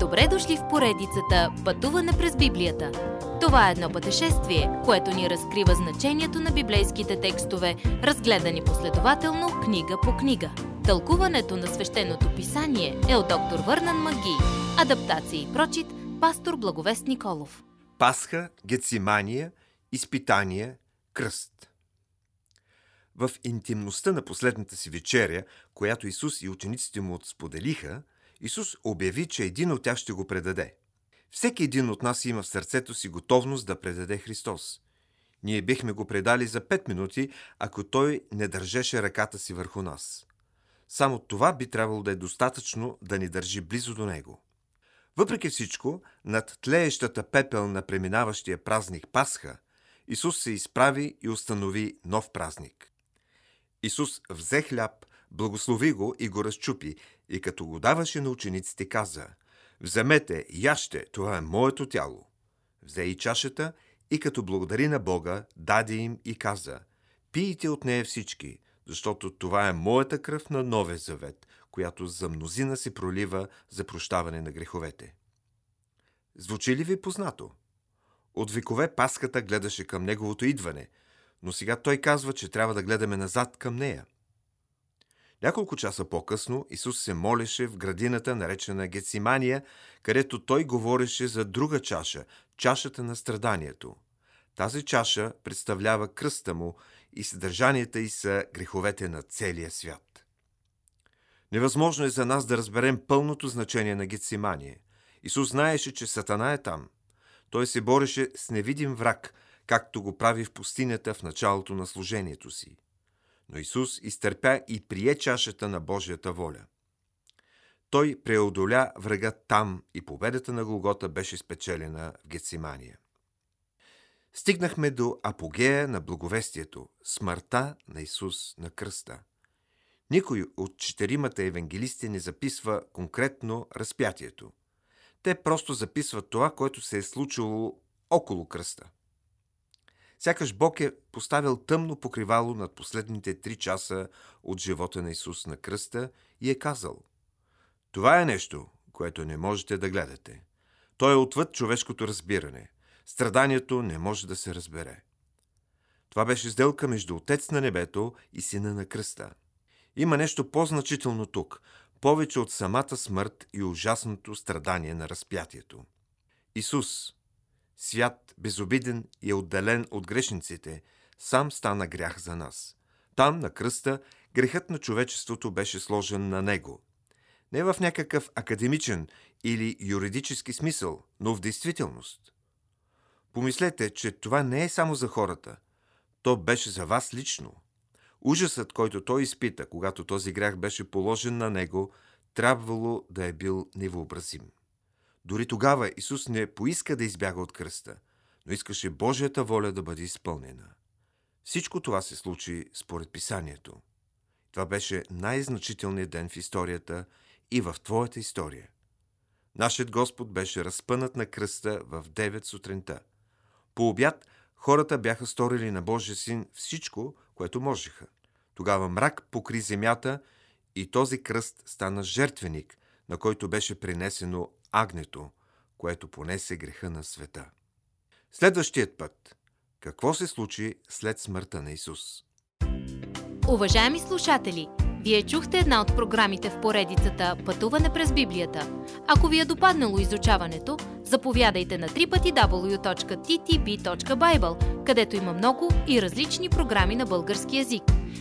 Добре дошли в поредицата Пътуване през Библията. Това е едно пътешествие, което ни разкрива значението на библейските текстове, разгледани последователно книга по книга. Тълкуването на свещеното писание е от доктор Върнан Маги. Адаптация и прочит, пастор Благовест Николов. Пасха, Гецимания, изпитание, кръст. В интимността на последната си вечеря, която Исус и учениците му споделиха, Исус обяви, че един от тях ще го предаде. Всеки един от нас има в сърцето си готовност да предаде Христос. Ние бихме го предали за 5 минути, ако той не държеше ръката си върху нас. Само това би трябвало да е достатъчно да ни държи близо до него. Въпреки всичко, над тлеещата пепел на преминаващия празник Пасха, Исус се изправи и установи нов празник. Исус взе хляб, благослови го и го разчупи, и като го даваше на учениците, каза «Вземете, яще, това е моето тяло». Взе и чашата и като благодари на Бога, даде им и каза «Пийте от нея всички, защото това е моята кръв на новия завет, която за мнозина се пролива за прощаване на греховете». Звучи ли ви познато? От векове паската гледаше към неговото идване, но сега той казва, че трябва да гледаме назад към нея – няколко часа по-късно Исус се молеше в градината, наречена Гецимания, където той говореше за друга чаша – чашата на страданието. Тази чаша представлява кръста му и съдържанията й са греховете на целия свят. Невъзможно е за нас да разберем пълното значение на Гецимания. Исус знаеше, че Сатана е там. Той се бореше с невидим враг, както го прави в пустинята в началото на служението си но Исус изтърпя и прие чашата на Божията воля. Той преодоля врага там и победата на Голгота беше спечелена в Гецимания. Стигнахме до апогея на благовестието – смъртта на Исус на кръста. Никой от четиримата евангелисти не записва конкретно разпятието. Те просто записват това, което се е случило около кръста – Сякаш Бог е поставил тъмно покривало над последните три часа от живота на Исус на кръста и е казал Това е нещо, което не можете да гледате. То е отвъд човешкото разбиране. Страданието не може да се разбере. Това беше сделка между Отец на небето и Сина на кръста. Има нещо по-значително тук, повече от самата смърт и ужасното страдание на разпятието. Исус, свят, безобиден и отделен от грешниците, сам стана грях за нас. Там, на кръста, грехът на човечеството беше сложен на него. Не в някакъв академичен или юридически смисъл, но в действителност. Помислете, че това не е само за хората. То беше за вас лично. Ужасът, който той изпита, когато този грях беше положен на него, трябвало да е бил невообразим. Дори тогава Исус не поиска да избяга от кръста, но искаше Божията воля да бъде изпълнена. Всичко това се случи според писанието. Това беше най-значителният ден в историята и в твоята история. Нашият Господ беше разпънат на кръста в 9 сутринта. По обяд хората бяха сторили на Божия син всичко, което можеха. Тогава мрак покри земята и този кръст стана жертвеник, на който беше принесено агнето, което понесе греха на света. Следващият път. Какво се случи след смъртта на Исус? Уважаеми слушатели, вие чухте една от програмите в поредицата Пътуване през Библията. Ако ви е допаднало изучаването, заповядайте на www.ttb.bible, където има много и различни програми на български язик.